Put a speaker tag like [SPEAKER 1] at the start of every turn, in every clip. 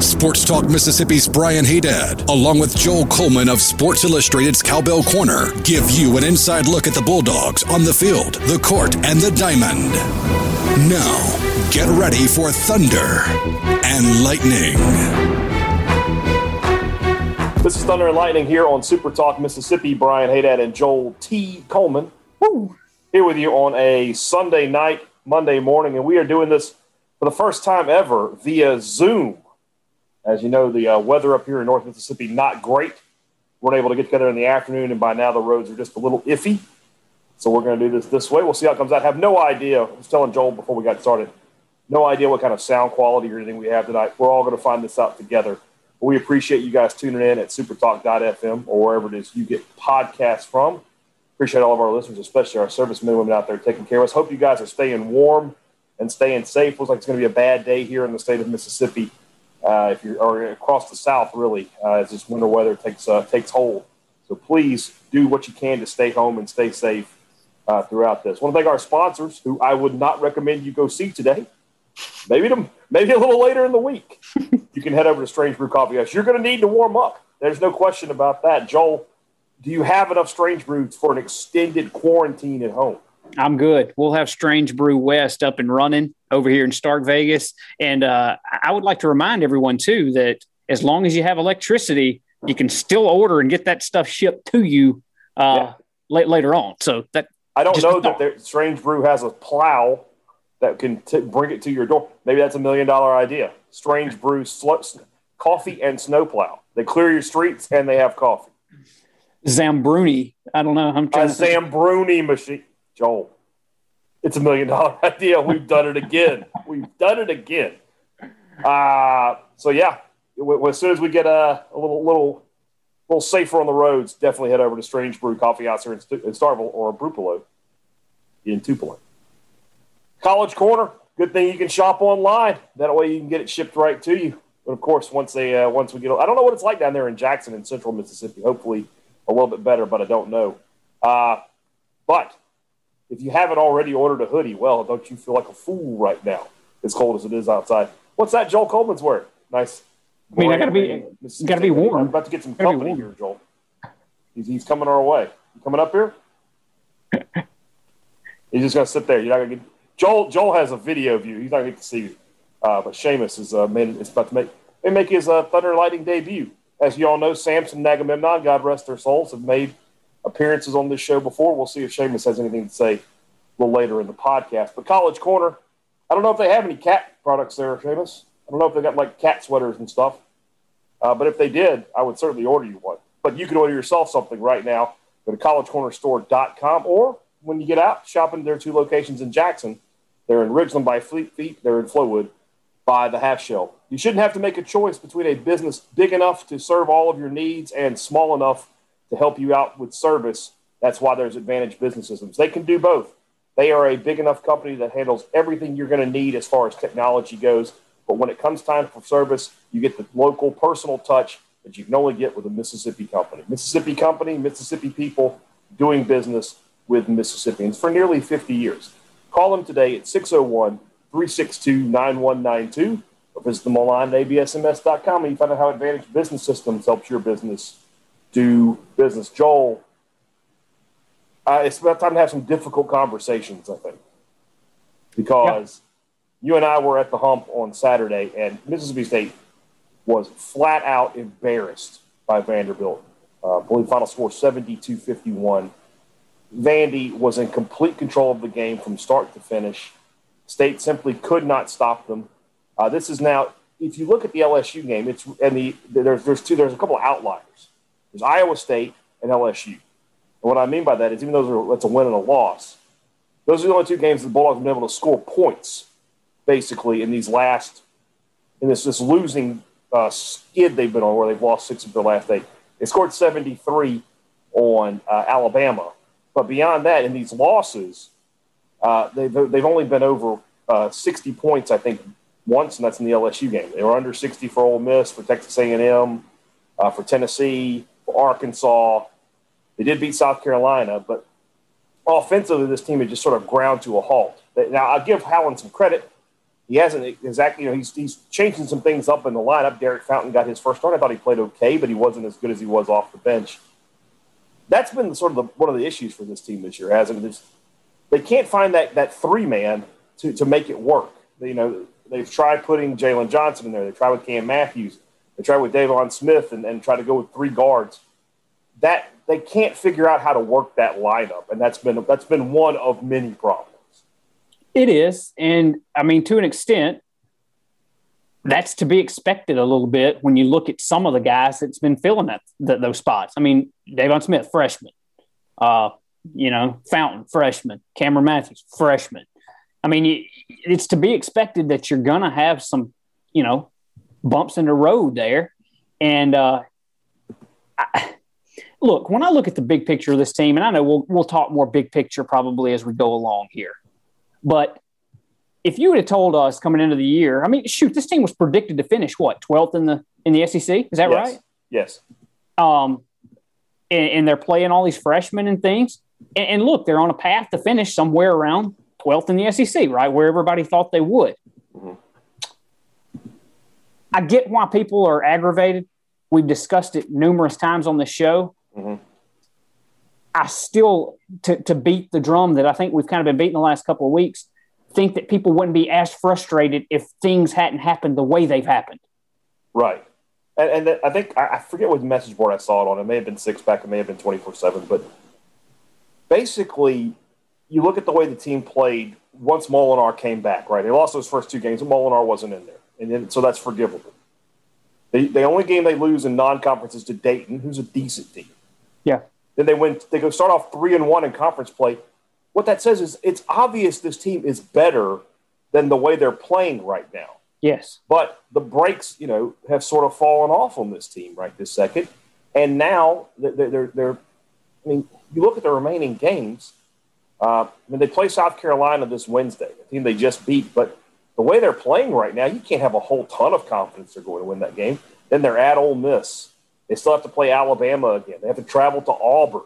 [SPEAKER 1] Sports Talk Mississippi's Brian Haydad, along with Joel Coleman of Sports Illustrated's Cowbell Corner, give you an inside look at the Bulldogs on the field, the court, and the diamond. Now, get ready for Thunder and Lightning.
[SPEAKER 2] This is Thunder and Lightning here on Super Talk Mississippi. Brian Haydad and Joel T. Coleman. Woo. Here with you on a Sunday night, Monday morning, and we are doing this for the first time ever via Zoom. As you know, the uh, weather up here in North Mississippi not great. We're able to get together in the afternoon, and by now the roads are just a little iffy. So we're going to do this this way. We'll see how it comes out. I have no idea. I was telling Joel before we got started, no idea what kind of sound quality or anything we have tonight. We're all going to find this out together. We appreciate you guys tuning in at supertalk.fm or wherever it is you get podcasts from. Appreciate all of our listeners, especially our servicemen and women out there taking care of us. Hope you guys are staying warm and staying safe. Looks like it's going to be a bad day here in the state of Mississippi uh, if you're or across the South, really, uh, as this winter weather takes uh, takes hold. So please do what you can to stay home and stay safe uh, throughout this. I want to thank our sponsors, who I would not recommend you go see today. Maybe them, maybe a little later in the week. you can head over to Strange Brew Coffee House. You're going to need to warm up. There's no question about that. Joel, do you have enough Strange Brews for an extended quarantine at home?
[SPEAKER 3] I'm good. We'll have Strange Brew West up and running over here in Stark Vegas. And uh, I would like to remind everyone, too, that as long as you have electricity, you can still order and get that stuff shipped to you uh, yeah. later on. So that
[SPEAKER 2] I don't know that there, Strange Brew has a plow that can t- bring it to your door. Maybe that's a million dollar idea. Strange Brew sl- coffee and snowplow. They clear your streets and they have coffee.
[SPEAKER 3] Zambruni. I don't know. I'm trying
[SPEAKER 2] a Zambruni machine. Joel, it's a million dollar idea. We've done it again. We've done it again. Uh, so yeah, as soon as we get a, a little little little safer on the roads, definitely head over to Strange Brew Coffee House here in, in Starkville or Brupolo in Tupelo. College Corner, good thing you can shop online. That way you can get it shipped right to you. But of course, once they uh, once we get, I don't know what it's like down there in Jackson in Central Mississippi. Hopefully, a little bit better, but I don't know. Uh, but if you haven't already ordered a hoodie, well, don't you feel like a fool right now, as cold as it is outside? What's that Joel Coleman's wearing? Nice.
[SPEAKER 3] I mean, I gotta be, gotta be warm.
[SPEAKER 2] I'm about to get some company here, Joel. He's, he's coming our way. You coming up here? he's just gonna sit there. You're not gonna get. Joel. Joel has a video view. He's not gonna get to see you. Uh, but Seamus is uh, made. It's about to make. Make his uh, Thunder Lightning debut. As you all know, Samson and Agamemnon, God rest their souls, have made appearances on this show before. We'll see if Seamus has anything to say a little later in the podcast. But College Corner, I don't know if they have any cat products there, Seamus. I don't know if they got like cat sweaters and stuff. Uh, but if they did, I would certainly order you one. But you can order yourself something right now. Go to collegecornerstore.com or when you get out shopping, there are two locations in Jackson. They're in Ridgeland by Fleet Feet. They're in Flowood by the Half Shell. You shouldn't have to make a choice between a business big enough to serve all of your needs and small enough to help you out with service. That's why there's Advantage Business Systems. They can do both. They are a big enough company that handles everything you're going to need as far as technology goes. But when it comes time for service, you get the local personal touch that you can only get with a Mississippi company. Mississippi company, Mississippi people doing business with Mississippians for nearly 50 years. Call them today at 601 362 9192 or visit them online at absms.com and you find out how Advantage Business Systems helps your business do business. Joel, it's about time to have some difficult conversations, I think, because yeah. you and I were at the hump on Saturday, and Mississippi State was flat out embarrassed by Vanderbilt. Uh, I believe final score 72 51. Vandy was in complete control of the game from start to finish. State simply could not stop them. Uh, this is now, if you look at the LSU game, it's and the there's there's two there's a couple of outliers. There's Iowa State and LSU. And what I mean by that is even though that's a win and a loss, those are the only two games the Bulldogs have been able to score points, basically, in these last, in this, this losing uh, skid they've been on where they've lost six of their last eight. They scored 73 on uh, Alabama. But beyond that, in these losses, Uh, they've, they've only been over uh, 60 points, I think, once, and that's in the LSU game. They were under 60 for Ole Miss, for Texas A&M, uh, for Tennessee, Arkansas. They did beat South Carolina, but offensively, this team had just sort of ground to a halt. Now, I'll give Howland some credit. He hasn't exactly, you know, he's, he's changing some things up in the lineup. Derek Fountain got his first start. I thought he played okay, but he wasn't as good as he was off the bench. That's been sort of the, one of the issues for this team this year, hasn't it? They can't find that, that three man to, to make it work. You know, they've tried putting Jalen Johnson in there. They tried with Cam Matthews. They tried with Deivon Smith and, and try to go with three guards. That they can't figure out how to work that lineup, and that's been that's been one of many problems.
[SPEAKER 3] It is, and I mean to an extent, that's to be expected a little bit when you look at some of the guys that's been filling that, that those spots. I mean, Deivon Smith, freshman. Uh, you know, Fountain, freshman. Cameron Matthews, freshman. I mean, it's to be expected that you're going to have some, you know, bumps in the road there. And uh, I, look, when I look at the big picture of this team, and I know we'll we'll talk more big picture probably as we go along here, but if you would have told us coming into the year, I mean, shoot, this team was predicted to finish what twelfth in the in the SEC. Is that
[SPEAKER 2] yes.
[SPEAKER 3] right?
[SPEAKER 2] Yes.
[SPEAKER 3] Um, and, and, they're playing all these freshmen and things. And, and, look, they're on a path to finish somewhere around twelfth in the SEC, right where everybody thought they would. Mm-hmm. I get why people are aggravated. We've discussed it numerous times on the show. Mm-hmm. I still, to, to beat the drum that I think we've kind of been beating the last couple of weeks, think that people wouldn't be as frustrated if things hadn't happened the way they've happened.
[SPEAKER 2] Right. And, and I think, I forget what message board I saw it on. It may have been six pack, it may have been 24 7. But basically, you look at the way the team played once Molinar came back, right? They lost those first two games, and Molinar wasn't in there. And then, so that's forgivable. The, the only game they lose in non conference is to Dayton, who's a decent team.
[SPEAKER 3] Yeah.
[SPEAKER 2] Then they win. They go start off three and one in conference play. What that says is it's obvious this team is better than the way they're playing right now.
[SPEAKER 3] Yes.
[SPEAKER 2] But the brakes, you know, have sort of fallen off on this team right this second. And now they're, they're, they're I mean, you look at the remaining games. Uh, I mean, they play South Carolina this Wednesday, a team they just beat. But the way they're playing right now, you can't have a whole ton of confidence they're going to win that game. Then they're at Ole Miss. They still have to play Alabama again. They have to travel to Auburn.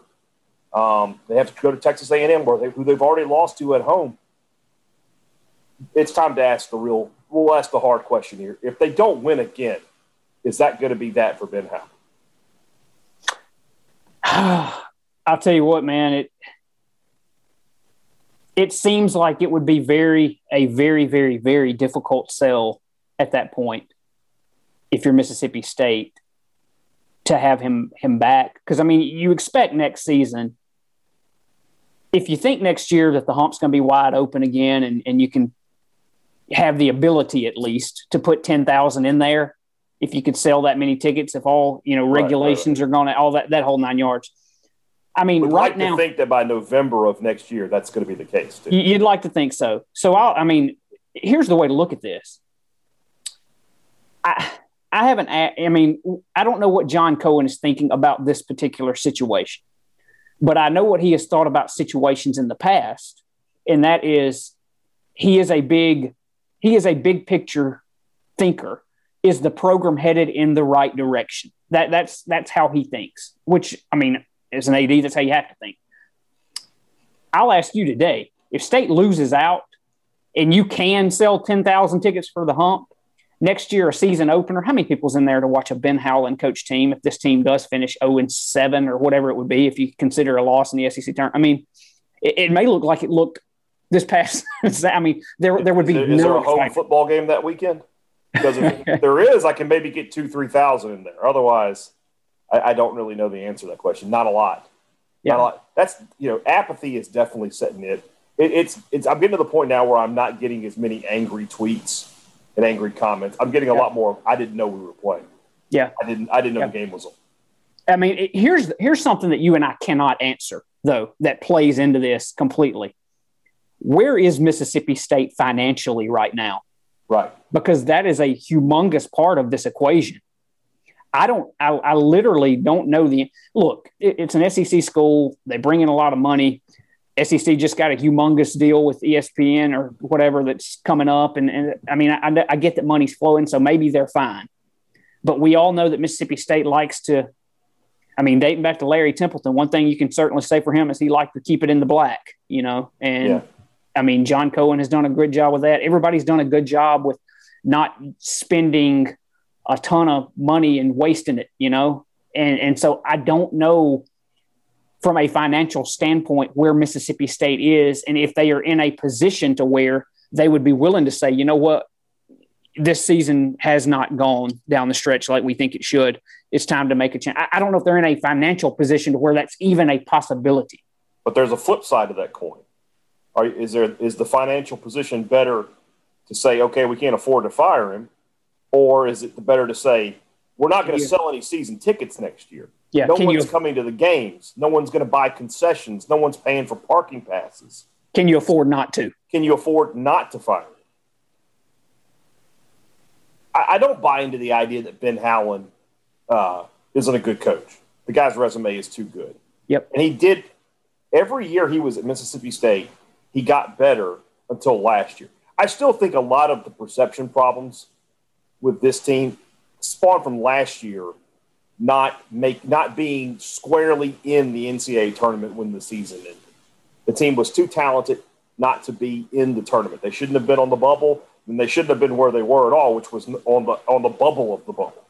[SPEAKER 2] Um, they have to go to Texas A&M, where they, who they've already lost to at home. It's time to ask the real. We'll ask the hard question here. If they don't win again, is that going to be that for Ben
[SPEAKER 3] Howland? I'll tell you what, man. It it seems like it would be very a very very very difficult sell at that point if you're Mississippi State to have him him back because I mean you expect next season if you think next year that the hump's going to be wide open again and, and you can have the ability at least to put 10,000 in there if you could sell that many tickets if all you know regulations right, right. are going to all that that whole nine yards I mean,
[SPEAKER 2] Would
[SPEAKER 3] right
[SPEAKER 2] like
[SPEAKER 3] now,
[SPEAKER 2] think that by November of next year, that's going to be the case. Too.
[SPEAKER 3] You'd like to think so. So, I'll, I mean, here's the way to look at this. I, I haven't. I mean, I don't know what John Cohen is thinking about this particular situation, but I know what he has thought about situations in the past, and that is, he is a big, he is a big picture thinker. Is the program headed in the right direction? That that's that's how he thinks. Which I mean, as an AD, that's how you have to think. I'll ask you today: if State loses out, and you can sell ten thousand tickets for the hump next year, a season opener, how many people's in there to watch a Ben Howland coach team if this team does finish 0 and 7 or whatever it would be if you consider a loss in the SEC tournament? I mean, it, it may look like it looked this past. I mean, there there would be
[SPEAKER 2] is, is there a home football game that weekend? Because if there is, I can maybe get two three thousand in there. Otherwise, I, I, don't really know the answer to that question. Not a lot. Yeah. Not a lot. That's you know, apathy is definitely setting it. it. It's it's. I'm getting to the point now where I'm not getting as many angry tweets and angry comments. I'm getting a yeah. lot more. I didn't know we were playing.
[SPEAKER 3] Yeah,
[SPEAKER 2] I didn't. I didn't know yeah. the game was on.
[SPEAKER 3] I mean, it, here's here's something that you and I cannot answer though that plays into this completely. Where is Mississippi State financially right now?
[SPEAKER 2] Right,
[SPEAKER 3] because that is a humongous part of this equation. I don't. I, I literally don't know the look. It, it's an SEC school. They bring in a lot of money SEC just got a humongous deal with ESPN or whatever that's coming up. And, and I mean, I, I get that money's flowing, so maybe they're fine. But we all know that Mississippi State likes to, I mean, dating back to Larry Templeton, one thing you can certainly say for him is he liked to keep it in the black, you know. And yeah. I mean, John Cohen has done a good job with that. Everybody's done a good job with not spending a ton of money and wasting it, you know. And and so I don't know from a financial standpoint where Mississippi State is and if they are in a position to where they would be willing to say, you know what, this season has not gone down the stretch like we think it should. It's time to make a change. I, don't know if they're in a financial position to where that's even a possibility.
[SPEAKER 2] But there's a flip side of that coin. Are, is there is the financial position better to say, okay, we can't afford to fire him, or is it better to say we're not going to sell any season tickets next year?
[SPEAKER 3] Yeah,
[SPEAKER 2] no one's you, coming to the games. No one's going to buy concessions. No one's paying for parking passes.
[SPEAKER 3] Can you afford not to?
[SPEAKER 2] Can you afford not to fire? I, I don't buy into the idea that Ben Howland uh, isn't a good coach. The guy's resume is too good.
[SPEAKER 3] Yep.
[SPEAKER 2] And he did every year he was at Mississippi State, he got better until last year. I still think a lot of the perception problems with this team spawned from last year not make not being squarely in the NCAA tournament when the season ended. The team was too talented not to be in the tournament. They shouldn't have been on the bubble and they shouldn't have been where they were at all, which was on the on the bubble of the bubble.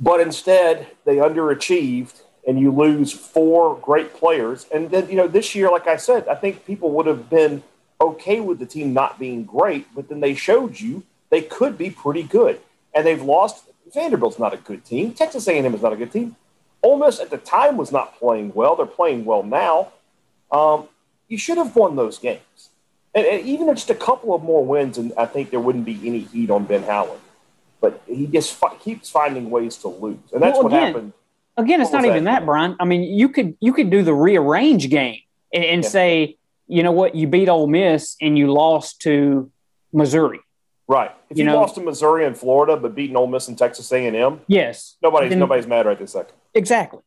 [SPEAKER 2] But instead, they underachieved, and you lose four great players. And then, you know, this year, like I said, I think people would have been okay with the team not being great, but then they showed you they could be pretty good, and they've lost. Vanderbilt's not a good team. Texas A&M is not a good team. Ole Miss at the time was not playing well. They're playing well now. Um, you should have won those games and, and even just a couple of more wins, and I think there wouldn't be any heat on Ben Howland. But he just fi- keeps finding ways to lose, and that's well, what happened.
[SPEAKER 3] Again, it's not even that, Brian. I mean, you could you could do the rearrange game and, and yeah. say, you know what, you beat Ole Miss and you lost to Missouri.
[SPEAKER 2] Right. If you, you know, lost to Missouri and Florida, but beating Ole Miss and Texas A and M,
[SPEAKER 3] yes,
[SPEAKER 2] nobody's then, nobody's mad right this second.
[SPEAKER 3] Exactly.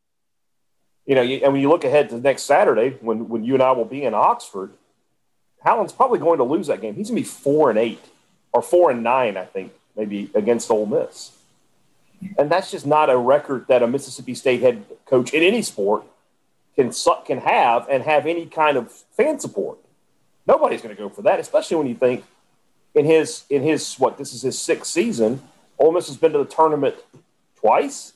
[SPEAKER 2] You know, and when you look ahead to next Saturday, when when you and I will be in Oxford, Howland's probably going to lose that game. He's going to be four and eight or four and nine, I think, maybe against Ole Miss. And that's just not a record that a Mississippi State head coach in any sport can can have and have any kind of fan support. Nobody's going to go for that, especially when you think in his in his what this is his sixth season. Ole Miss has been to the tournament twice.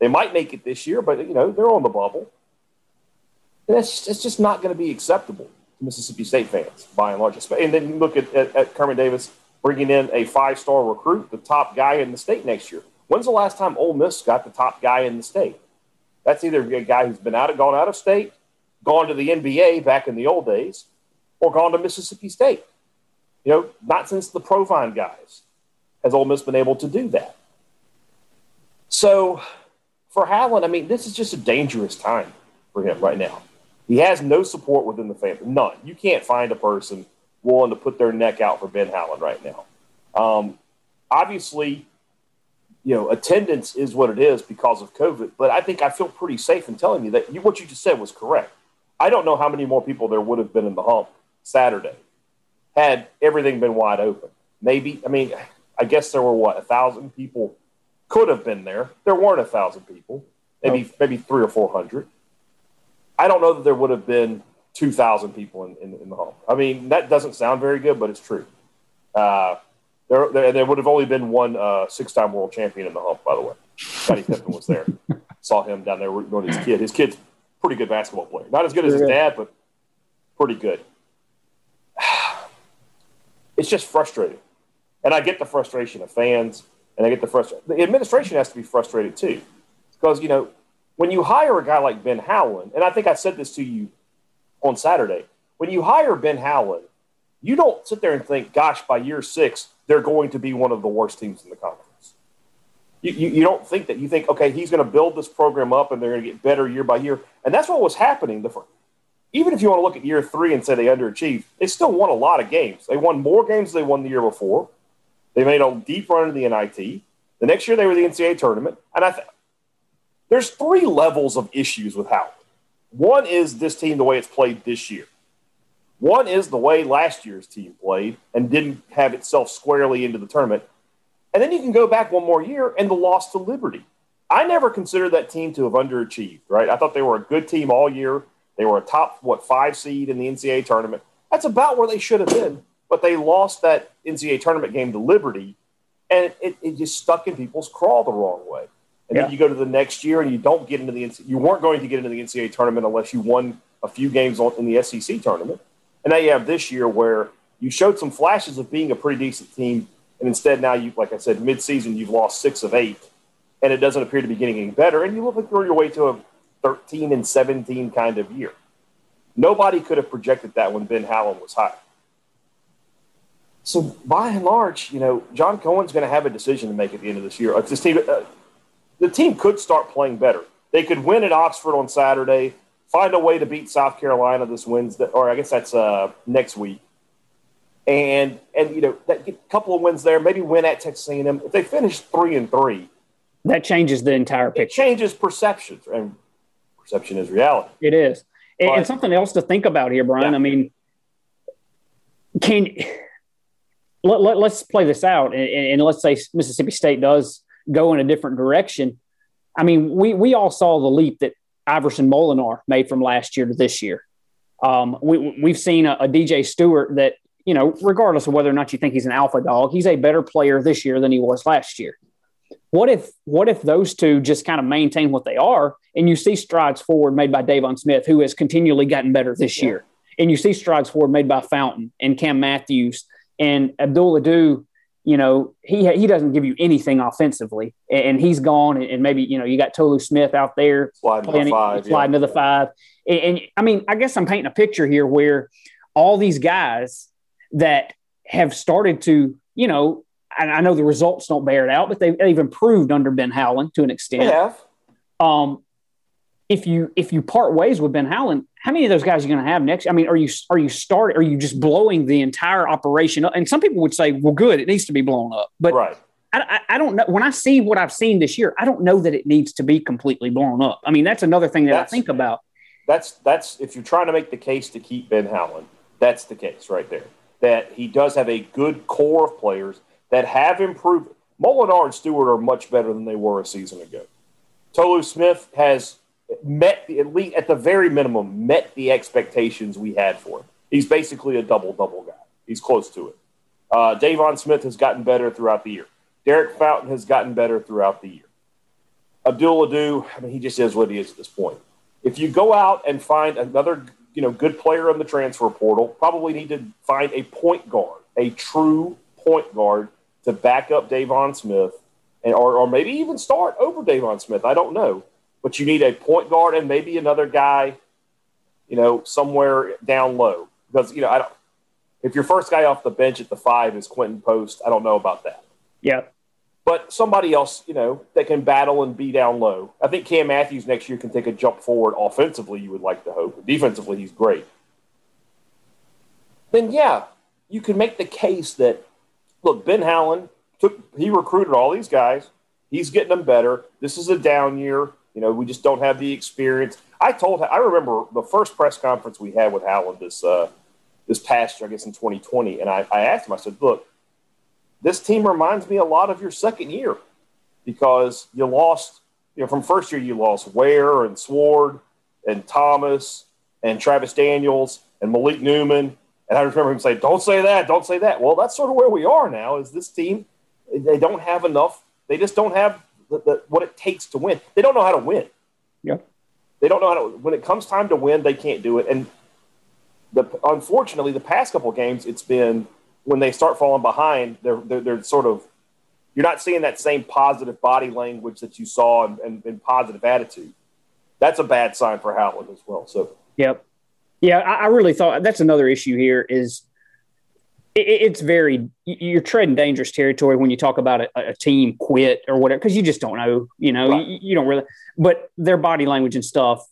[SPEAKER 2] They might make it this year, but you know they're on the bubble. And that's it's just not going to be acceptable. To Mississippi State fans, by and large. And then you look at, at, at Kermit Davis bringing in a five star recruit, the top guy in the state next year. When's the last time Ole Miss got the top guy in the state? That's either a guy who's been out of, gone out of state, gone to the NBA back in the old days, or gone to Mississippi State. You know, not since the Provine guys has Ole Miss been able to do that. So for Howland, I mean, this is just a dangerous time for him right now. He has no support within the family, none. You can't find a person willing to put their neck out for Ben Howland right now. Um, obviously, you know, attendance is what it is because of COVID, but I think I feel pretty safe in telling you that you, what you just said was correct. I don't know how many more people there would have been in the hump Saturday had everything been wide open. Maybe, I mean, I guess there were what, a thousand people could have been there. There weren't a thousand people, maybe, maybe three or 400. I don't know that there would have been 2,000 people in, in, in, the home. I mean, that doesn't sound very good, but it's true. Uh, there, there, there, would have only been one uh, six-time world champion in the hump, by the way. Scottie Pippen was there. Saw him down there with his kid. His kid's pretty good basketball player. Not as good as his dad, but pretty good. It's just frustrating. And I get the frustration of fans, and I get the frustration. The administration has to be frustrated too. Because, you know, when you hire a guy like Ben Howland, and I think I said this to you on Saturday, when you hire Ben Howland, you don't sit there and think, gosh, by year six, they're going to be one of the worst teams in the conference. You, you, you don't think that. You think, okay, he's going to build this program up and they're going to get better year by year. And that's what was happening. The even if you want to look at year three and say they underachieved, they still won a lot of games. They won more games than they won the year before. They made a deep run into the NIT. The next year they were the NCAA tournament. And I, th- there's three levels of issues with Howland. One is this team the way it's played this year. One is the way last year's team played and didn't have itself squarely into the tournament. And then you can go back one more year and the loss to Liberty. I never considered that team to have underachieved, right? I thought they were a good team all year. They were a top, what, five seed in the NCAA tournament. That's about where they should have been. But they lost that NCAA tournament game to Liberty, and it, it just stuck in people's craw the wrong way. And yeah. then you go to the next year and you don't get into the NCAA. You weren't going to get into the NCAA tournament unless you won a few games in the SEC tournament. And now you have this year where you showed some flashes of being a pretty decent team, and instead now you, like I said, midseason you've lost six of eight, and it doesn't appear to be getting any better. And you look like you're on your way to a 13 and 17 kind of year. Nobody could have projected that when Ben Howland was hired. So by and large, you know, John Cohen's going to have a decision to make at the end of this year. This team, uh, the team could start playing better. They could win at Oxford on Saturday find a way to beat South Carolina this Wednesday, or I guess that's uh, next week. And and you know that get a couple of wins there, maybe win at Texas A&M. If they finish three and three,
[SPEAKER 3] that changes the entire picture.
[SPEAKER 2] It changes perceptions, and perception is reality.
[SPEAKER 3] It is, and, but, and something else to think about here, Brian. Yeah. I mean, can let, let, us play this out, and, and let's say Mississippi State does go in a different direction. I mean, we we all saw the leap that Iverson Molinar made from last year to this year. Um, we, we've seen a, a, DJ Stewart that, you know, regardless of whether or not you think he's an alpha dog, he's a better player this year than he was last year. What if what if those two just kind of maintain what they are and you see strides forward made by Deivon Smith, who has continually gotten better this yeah. year, and you see strides forward made by Fountain and Cam Matthews and Abdul Ado you know, he he doesn't give you anything offensively, and, he's gone. And, maybe you know you got Tolu Smith out there
[SPEAKER 2] sliding to the five,
[SPEAKER 3] sliding yeah. to the five. And, and, I mean, I guess I'm painting a picture here where all these guys that have started to, you know, I, I know the results don't bear it out, but they've, they've improved under Ben Howland to an extent.
[SPEAKER 2] Yeah.
[SPEAKER 3] Um, if you if you part ways with Ben Howland, how many of those guys are you going to have next? I mean, are you are you start are you just blowing the entire operation up? And some people would say, well, good, it needs to be blown up, but
[SPEAKER 2] right.
[SPEAKER 3] I, I, don't know. When I see what I've seen this year, I don't know that it needs to be completely blown up. I mean, that's another thing that that's, I think about.
[SPEAKER 2] That's that's if you're trying to make the case to keep Ben Howland, that's the case right there. That he does have a good core of players that have improved. Molinar and Stewart are much better than they were a season ago. Tolu Smith has met the, least at the very minimum met the expectations we had for him. He's basically a double double guy. He's close to it. Uh, Deivon Smith has gotten better throughout the year. Derek Fountain has gotten better throughout the year. Abdul Ado, I mean, he just is what he is at this point. If you go out and find another, you know, good player in the transfer portal, probably need to find a point guard, a true point guard to back up Deivon Smith, and or, or maybe even start over Deivon Smith. I don't know but you need a point guard and maybe another guy, you know, somewhere down low. Because, you know, I don't, if your first guy off the bench at the five is Quinten Post, I don't know about that.
[SPEAKER 3] Yeah.
[SPEAKER 2] But somebody else, you know, that can battle and be down low. I think Cam Matthews next year can take a jump forward offensively, you would like to hope. Defensively, he's great. Then, yeah, you can make the case that, look, Ben Howland took, he recruited all these guys. He's getting them better. This is a down year. You know, we just don't have the experience. I told I remember the first press conference we had with Howland this uh, this past year, I guess in 2020, and I, I asked him. I said, "Look, this team reminds me a lot of your second year because you lost. You know, from first year you lost Ware and Sword and Thomas and Travis Daniels and Malik Newman." And I remember him saying, "Don't say that. Don't say that." Well, that's sort of where we are now. Is this team? They don't have enough. They just don't have the, the, what it takes to win. They don't know how to win.
[SPEAKER 3] Yeah.
[SPEAKER 2] They don't know how to. When it comes time to win, they can't do it. And the unfortunately, the past couple games, it's been when they start falling behind, they're, they're, they're sort of you're not seeing that same positive body language that you saw and, and, and, positive attitude. That's a bad sign for Howland as well. So,
[SPEAKER 3] yep, yeah, I, I really thought that's another issue here is it, it's very you're treading dangerous territory when you talk about a, a team quit or whatever because you just don't know. You know, right. you, you, don't really. But their body language and stuff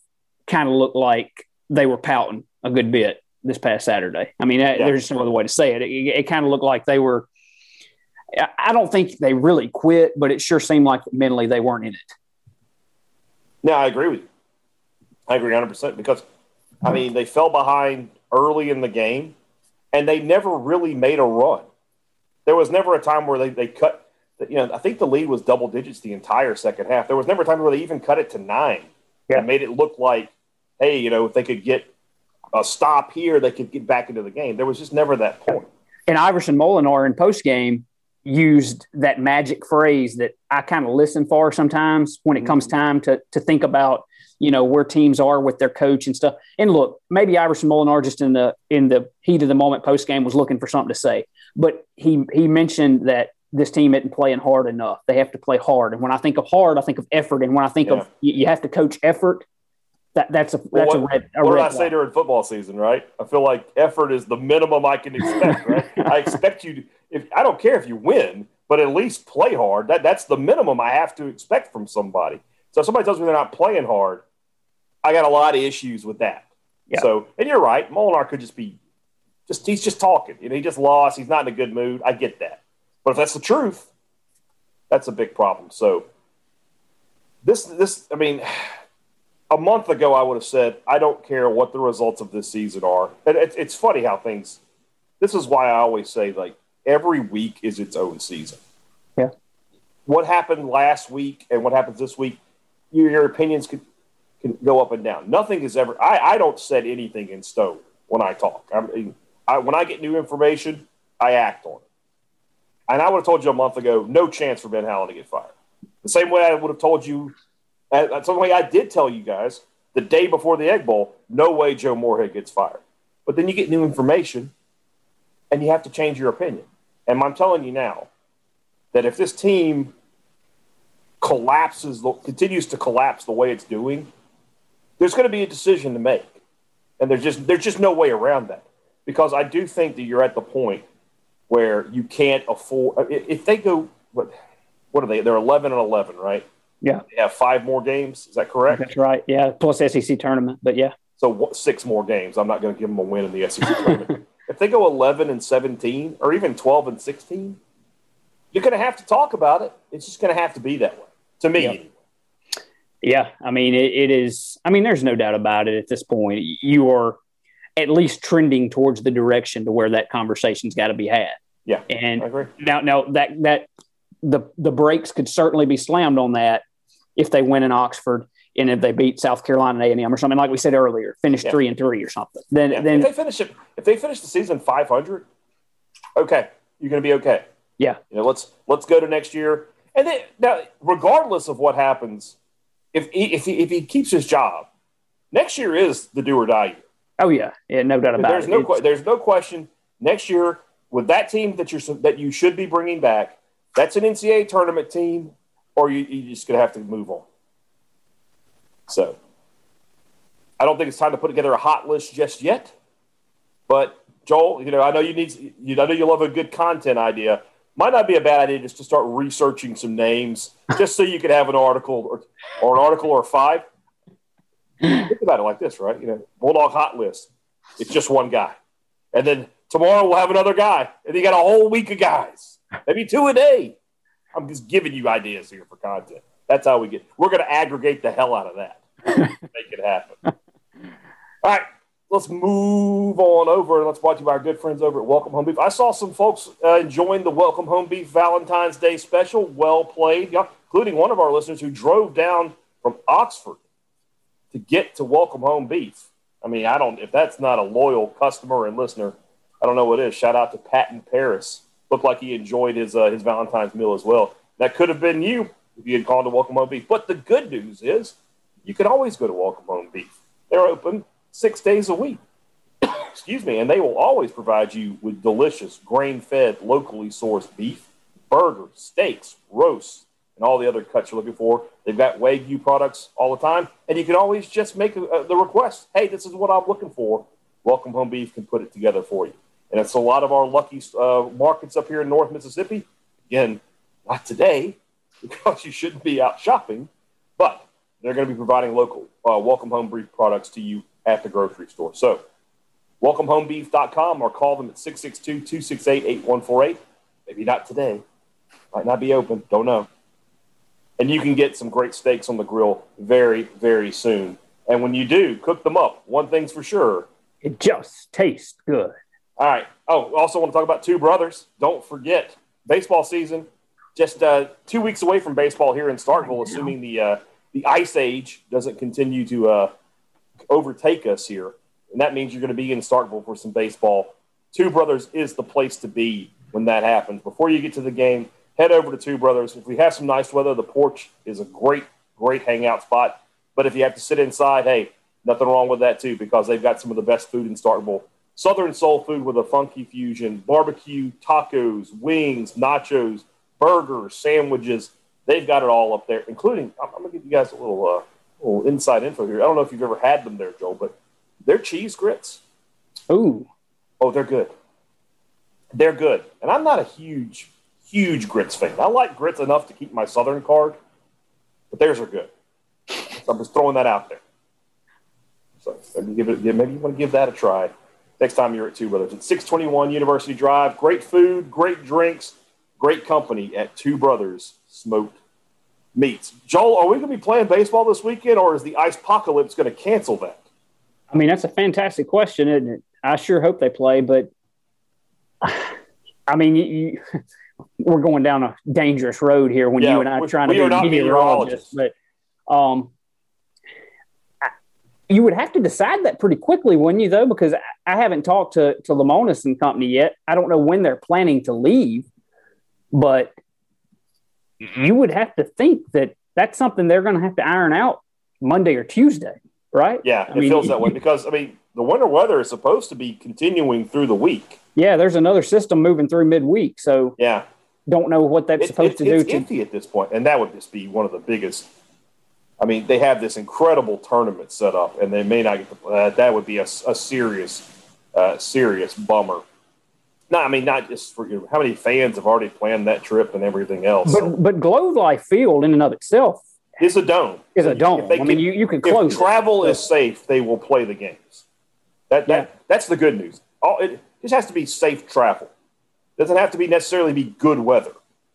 [SPEAKER 3] kind of looked like they were pouting a good bit this past Saturday. I mean, yeah. there's no other way to say it. It, it kind of looked like they were. I don't think they really quit, but it sure seemed like mentally they weren't in it.
[SPEAKER 2] No, I agree with you. I agree 100% because, I mean, they fell behind early in the game and they never really made a run. There was never a time where they, they cut, you know, I think the lead was double digits the entire second half. There was never a time where they even cut it to nine yeah. and made it look like, hey, you know, if they could get a stop here, they could get back into the game. There was just never that point.
[SPEAKER 3] And Iverson Molinar in post game used that magic phrase that I kind of listen for sometimes when it comes mm-hmm. time to to think about you know where teams are with their coach and stuff. And look, maybe Iverson Molinar just in the in the heat of the moment post game was looking for something to say, but he he mentioned that this team isn't playing hard enough. They have to play hard. And when I think of hard, I think of effort. And when I think yeah. of you, you, have to coach effort, that that's a that's what, a red. A
[SPEAKER 2] what
[SPEAKER 3] red
[SPEAKER 2] did I say during football season? Right? I feel like effort is the minimum I can expect. Right? I expect you to. If I don't care if you win, but at least play hard. That that's the minimum I have to expect from somebody. So if somebody tells me they're not playing hard, I got a lot of issues with that. Yeah. So, and you're right. Molinar could just be, just he's just talking. You know, he just lost. He's not in a good mood. I get that. But if that's the truth, that's a big problem. So, this this I mean, a month ago I would have said I don't care what the results of this season are. And it's, it's funny how things. This is why I always say like every week is its own season.
[SPEAKER 3] Yeah.
[SPEAKER 2] What happened last week and what happens this week, your, your opinions can, can go up and down. Nothing is ever, I, I don't set anything in stone when I talk. I I, when I get new information, I act on it. And I would have told you a month ago, no chance for Ben Howland to get fired. The same way I would have told you, uh, uh, that's the way I did tell you guys the day before the Egg Bowl, no way Joe Moorhead gets fired. But then you get new information and you have to change your opinion. And I'm telling you now that if this team collapses, continues to collapse the way it's doing, there's going to be a decision to make, and there's just there's just no way around that. Because I do think that you're at the point where you can't afford if they go what what are they? They're 11 and 11, right?
[SPEAKER 3] Yeah.
[SPEAKER 2] They have five more games. Is that correct?
[SPEAKER 3] That's right. Yeah. Plus SEC tournament, but yeah.
[SPEAKER 2] So six more games. I'm not going to give them a win in the SEC tournament. if they go 11 and 17 or even 12 and 16, you're going to have to talk about it. It's just going to have to be that way to me.
[SPEAKER 3] Yeah. Yeah, I mean, it, it is. I mean, there's no doubt about it at this point. You are at least trending towards the direction to where that conversation's got to be had.
[SPEAKER 2] Yeah,
[SPEAKER 3] and now, now that that the the brakes could certainly be slammed on that if they win in Oxford and if they beat South Carolina A and M or something like we said earlier, finish yeah. three and three or something. Then yeah. then
[SPEAKER 2] if they finish it, if they finish the season five hundred, okay, you're going to be okay.
[SPEAKER 3] Yeah,
[SPEAKER 2] you know, let's let's go to next year, and then now regardless of what happens, if he, if he, if he keeps his job, next year is the do or die year.
[SPEAKER 3] Oh yeah, yeah, no doubt about
[SPEAKER 2] there's
[SPEAKER 3] it.
[SPEAKER 2] No, there's no question. Next year, with that team that you're that you should be bringing back, that's an NCAA tournament team, or you, you're just going to have to move on. So I don't think it's time to put together a hot list just yet. But Joel, you know, I know you need, you, I know you love a good content idea. Might not be a bad idea just to start researching some names, just so you could have an article or, or an article or five. Think about it like this, right? You know, Bulldog hot list. It's just one guy, and then tomorrow we'll have another guy, and you got a whole week of guys, maybe two a day. I'm just giving you ideas here for content. That's how we get. We're going to aggregate the hell out of that. make it happen. All right, let's move on over and let's watch you by our good friends over at Welcome Home Beef. I saw some folks uh, enjoying the Welcome Home Beef Valentine's Day special. Well played, including one of our listeners who drove down from Oxford to get to Welcome Home Beef. I mean, I don't. If that's not a loyal customer and listener, I don't know what is. Shout out to Patton Paris. Looked like he enjoyed his uh, his Valentine's meal as well. That could have been you if you had called to Welcome Home Beef. But the good news is you can always go to Welcome Home Beef. They're open six days a week. Excuse me, and they will always provide you with delicious grain-fed, locally sourced beef, burgers, steaks, roasts, and all the other cuts you're looking for. They've got Wagyu products all the time, and you can always just make a, a, the request. Hey, this is what I'm looking for. Welcome Home Beef can put it together for you. And it's a lot of our lucky uh, markets up here in North Mississippi. Again, not today, because you shouldn't be out shopping, but they're going to be providing local uh, welcome home beef products to you at the grocery store. So, welcomehomebeef.com or call them at 662 268 8148. Maybe not today, might not be open, don't know. And you can get some great steaks on the grill very, very soon. And when you do, cook them up. One thing's for sure.
[SPEAKER 3] It just tastes good.
[SPEAKER 2] All right. Oh, also want to talk about two brothers. Don't forget, baseball season just uh, two weeks away from baseball here in Starkville, assuming the uh, the ice age doesn't continue to uh, overtake us here, and that means you're going to be in Starkville for some baseball. Two Brothers is the place to be when that happens. Before you get to the game, head over to Two Brothers. If we have some nice weather, the porch is a great, great hangout spot. But if you have to sit inside, hey, nothing wrong with that too, because they've got some of the best food in Starkville. Southern soul food with a funky fusion, barbecue, tacos, wings, nachos, burgers, sandwiches. They've got it all up there, including. I'm, going to give you guys a little, uh, little inside info here. I don't know if you've ever had them there, Joel, but they're cheese grits.
[SPEAKER 3] Ooh,
[SPEAKER 2] oh, they're good. They're good, and I'm not a huge, huge grits fan. I like grits enough to keep my Southern card, but theirs are good. So I'm just throwing that out there. So maybe give it. Maybe you want to give that a try next time you're at Two Brothers. It's 621 University Drive. Great food, great drinks great company at Two Brothers Smoked Meats. Joel, are we going to be playing baseball this weekend, or is the ice apocalypse going to cancel that?
[SPEAKER 3] I mean, that's a fantastic question, isn't it? I sure hope they play, but I mean, you, you, we're going down a dangerous road here when yeah, you and I are trying to be meteorologists. But um, you would have to decide that pretty quickly, wouldn't you? Though, because I haven't talked to to Lemonis and company yet. I don't know when they're planning to leave. But you would have to think that that's something they're going to have to iron out Monday or Tuesday, right?
[SPEAKER 2] Yeah, I it mean, feels that way because I mean the winter weather is supposed to be continuing through the week.
[SPEAKER 3] Yeah, there's another system moving through midweek, so
[SPEAKER 2] yeah,
[SPEAKER 3] don't know what that's it, supposed
[SPEAKER 2] it,
[SPEAKER 3] to
[SPEAKER 2] it's
[SPEAKER 3] do.
[SPEAKER 2] It's to... at this point, and that would just be one of the biggest. I mean, they have this incredible tournament set up, and they may not get the, uh, that would be a, a serious, uh, serious bummer no, I mean not just for you. how many fans have already planned that trip and everything else.
[SPEAKER 3] But but Globe Life Field in and of itself
[SPEAKER 2] is a dome.
[SPEAKER 3] Is a dome. I mean, you, you can close.
[SPEAKER 2] If travel it. is safe, they will play the games. That that yeah. that's the good news. All it just has to be safe travel. Doesn't have to be necessarily be good weather.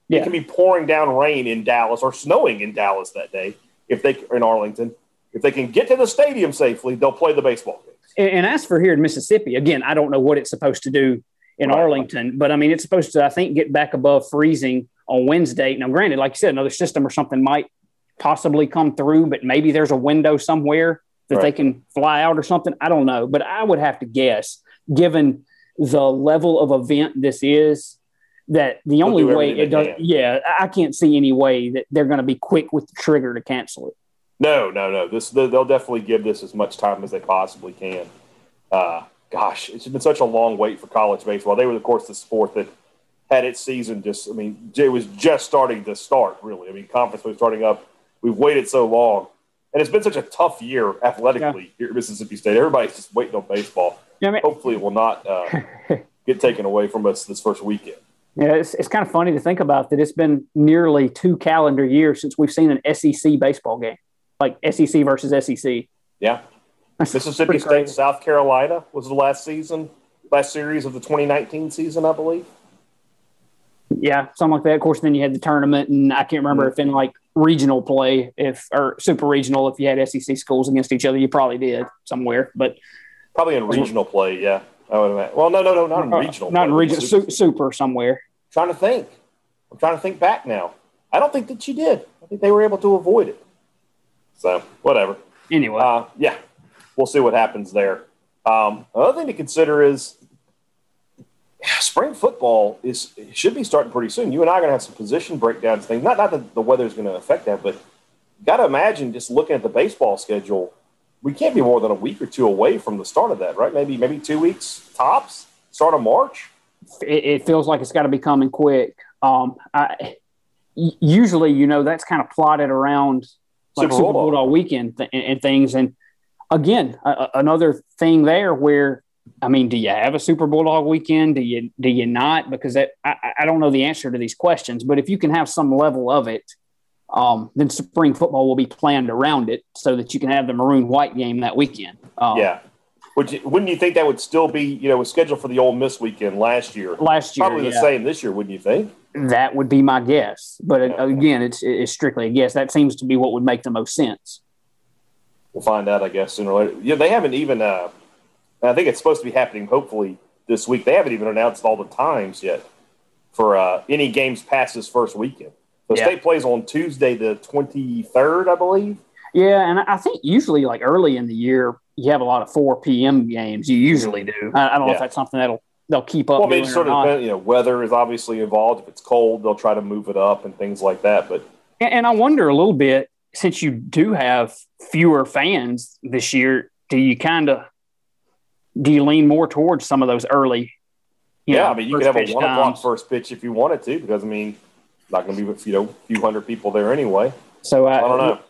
[SPEAKER 2] Yeah. It can be pouring down rain in Dallas or snowing in Dallas that day if they in Arlington. If they can get to the stadium safely, they'll play the baseball games.
[SPEAKER 3] And, and as for here in Mississippi, again, I don't know what it's supposed to do in right. Arlington. But I mean, it's supposed to, I think, get back above freezing on Wednesday. Now, granted, like you said, another system or something might possibly come through, but maybe there's a window somewhere that right. they can fly out or something. I don't know. But I would have to guess, given the level of event this is, that the only way it does, yeah, I can't see any way that they're going to be quick with the trigger to cancel it.
[SPEAKER 2] No, no, no. This they'll definitely give this as much time as they possibly can. Uh, gosh, it's been such a long wait for college baseball. They were, of course, the sport that had its season just, I mean, it was just starting to start, really. I mean, conference was starting up. We've waited so long. And it's been such a tough year athletically yeah. here at Mississippi State. Everybody's just waiting on baseball. Yeah, I mean, Hopefully, it will not uh, get taken away from us this first weekend.
[SPEAKER 3] Yeah, it's, it's kind of funny to think about that it's been nearly two calendar years since we've seen an SEC baseball game, like SEC versus SEC.
[SPEAKER 2] Yeah. Mississippi State, crazy. South Carolina was the last season, last series of the 2019 season, I believe.
[SPEAKER 3] Yeah, something like that. Of course, then you had the tournament, and I can't remember mm-hmm. if in like regional play, if or super regional, if you had SEC schools against each other, you probably did somewhere, but
[SPEAKER 2] probably in regional play. Yeah, I would imagine. Well, no, no, no, not in uh, regional.
[SPEAKER 3] Not play, in regional, super. super somewhere.
[SPEAKER 2] I'm trying to think. I'm trying to think back now. I don't think that you did. I think they were able to avoid it. So whatever.
[SPEAKER 3] Anyway,
[SPEAKER 2] uh, yeah we'll see what happens there. Um, another thing to consider is spring football is should be starting pretty soon. You and I are going to have some position breakdowns things. Not not that the weather is going to affect that, but got to imagine just looking at the baseball schedule. We can't be more than a week or two away from the start of that, right? Maybe maybe two weeks tops. Start of March.
[SPEAKER 3] It, it feels like it's got to be coming quick. Um, I, usually, you know, that's kind of plotted around like Super, Bowl, Bowl weekend th- and things, and again, uh, another thing there where I mean, do you have a Super Bulldog weekend? Do you do you not? Because that, I, I don't know the answer to these questions, but if you can have some level of it, um, then spring football will be planned around it so that you can have the maroon white game that weekend. Um,
[SPEAKER 2] yeah. Would you, wouldn't you think that would still be, you know, scheduled for the Ole Miss weekend last year?
[SPEAKER 3] Last year,
[SPEAKER 2] probably yeah. the same this year, wouldn't you think?
[SPEAKER 3] That would be my guess, but yeah. again, it's, it's strictly a guess. That seems to be what would make the most sense.
[SPEAKER 2] We'll find out, I guess, sooner or later. Yeah, they haven't even. Uh, I think it's supposed to be happening hopefully this week. They haven't even announced all the times yet for uh, any games past this first weekend. The yeah. state plays on Tuesday, the twenty third, I believe.
[SPEAKER 3] Yeah, and I think usually like early in the year, you have a lot of four p.m. games. You usually do. I, I don't know if that's something that'll they'll keep up.
[SPEAKER 2] Well, I mean, sort of depend, you know, weather is obviously involved. If it's cold, they'll try to move it up and things like that. But
[SPEAKER 3] and, and I wonder a little bit since you do have fewer fans this year, do you kind of do you lean more towards some of those early?
[SPEAKER 2] yeah, know, I mean, you could have a one times. o'clock first pitch if you wanted to, because I mean, not going to be you know a few hundred people there anyway.
[SPEAKER 3] So uh, I don't know.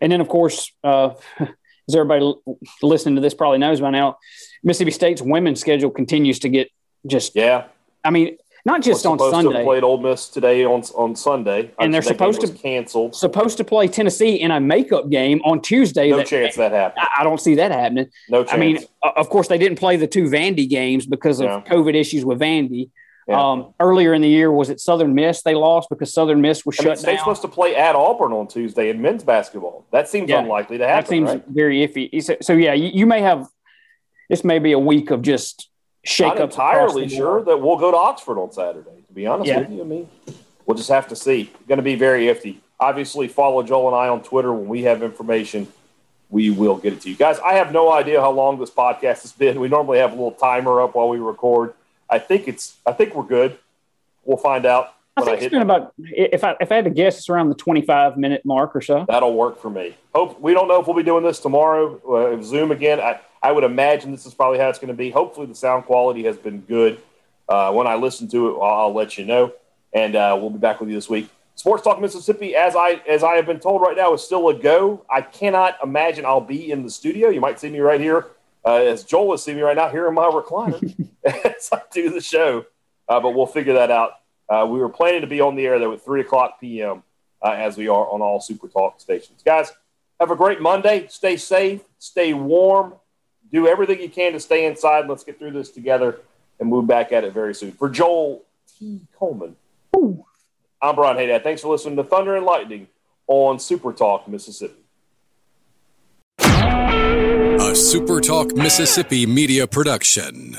[SPEAKER 3] And then, of course, uh, as everybody listening to this probably knows by now, Mississippi State's women's schedule continues to get just
[SPEAKER 2] yeah.
[SPEAKER 3] I mean, not just on Sunday. To
[SPEAKER 2] played Ole Miss today on on Sunday,
[SPEAKER 3] and they're supposed to
[SPEAKER 2] cancel.
[SPEAKER 3] Supposed to play Tennessee in a makeup game on Tuesday.
[SPEAKER 2] No that, chance that happens.
[SPEAKER 3] I, don't see that happening.
[SPEAKER 2] No chance.
[SPEAKER 3] I mean, of course, they didn't play the two Vandy games because of yeah. COVID issues with Vandy. Yeah. Um, earlier in the year, was it Southern Miss they lost because Southern Miss was I shut
[SPEAKER 2] mean, They're supposed to play at Auburn on Tuesday in men's basketball. That seems yeah, unlikely to happen. That seems right?
[SPEAKER 3] very iffy. So, so yeah, you, you, may have this may be a week of just shake
[SPEAKER 2] Not entirely sure that we'll go to Oxford on Saturday. To be honest yeah. with you, I mean, we'll just have to see. Going to be very iffy. Obviously, follow Joel and I on Twitter when we have information. We will get it to you guys. I have no idea how long this podcast has been. We normally have a little timer up while we record I think it's. I think we're good. We'll find out.
[SPEAKER 3] I think I it's been about. If I if I had to guess, it's around the twenty five minute mark or so.
[SPEAKER 2] That'll work for me. Hope we don't know if we'll be doing this tomorrow. Uh, Zoom again. I I would imagine this is probably how it's going to be. Hopefully, the sound quality has been good. Uh, when I listen to it, I'll, I'll let you know, and uh, we'll be back with you this week. Sports Talk Mississippi, as I as I have been told right now, is still a go. I cannot imagine I'll be in the studio. You might see me right here uh, as Joel is seeing me right now here in my recliner as I do the show. Uh, but we'll figure that out. Uh, we were planning to be on the air though at three o'clock p.m. Uh, as we are on all Super Talk stations. Guys, have a great Monday. Stay safe. Stay warm. Do everything you can to stay inside. Let's get through this together and move back at it very soon. For Joel T. Coleman, Ooh. I'm Brian Haydad. Thanks for listening to Thunder and Lightning on Super Talk Mississippi.
[SPEAKER 1] A SuperTalk Mississippi media production.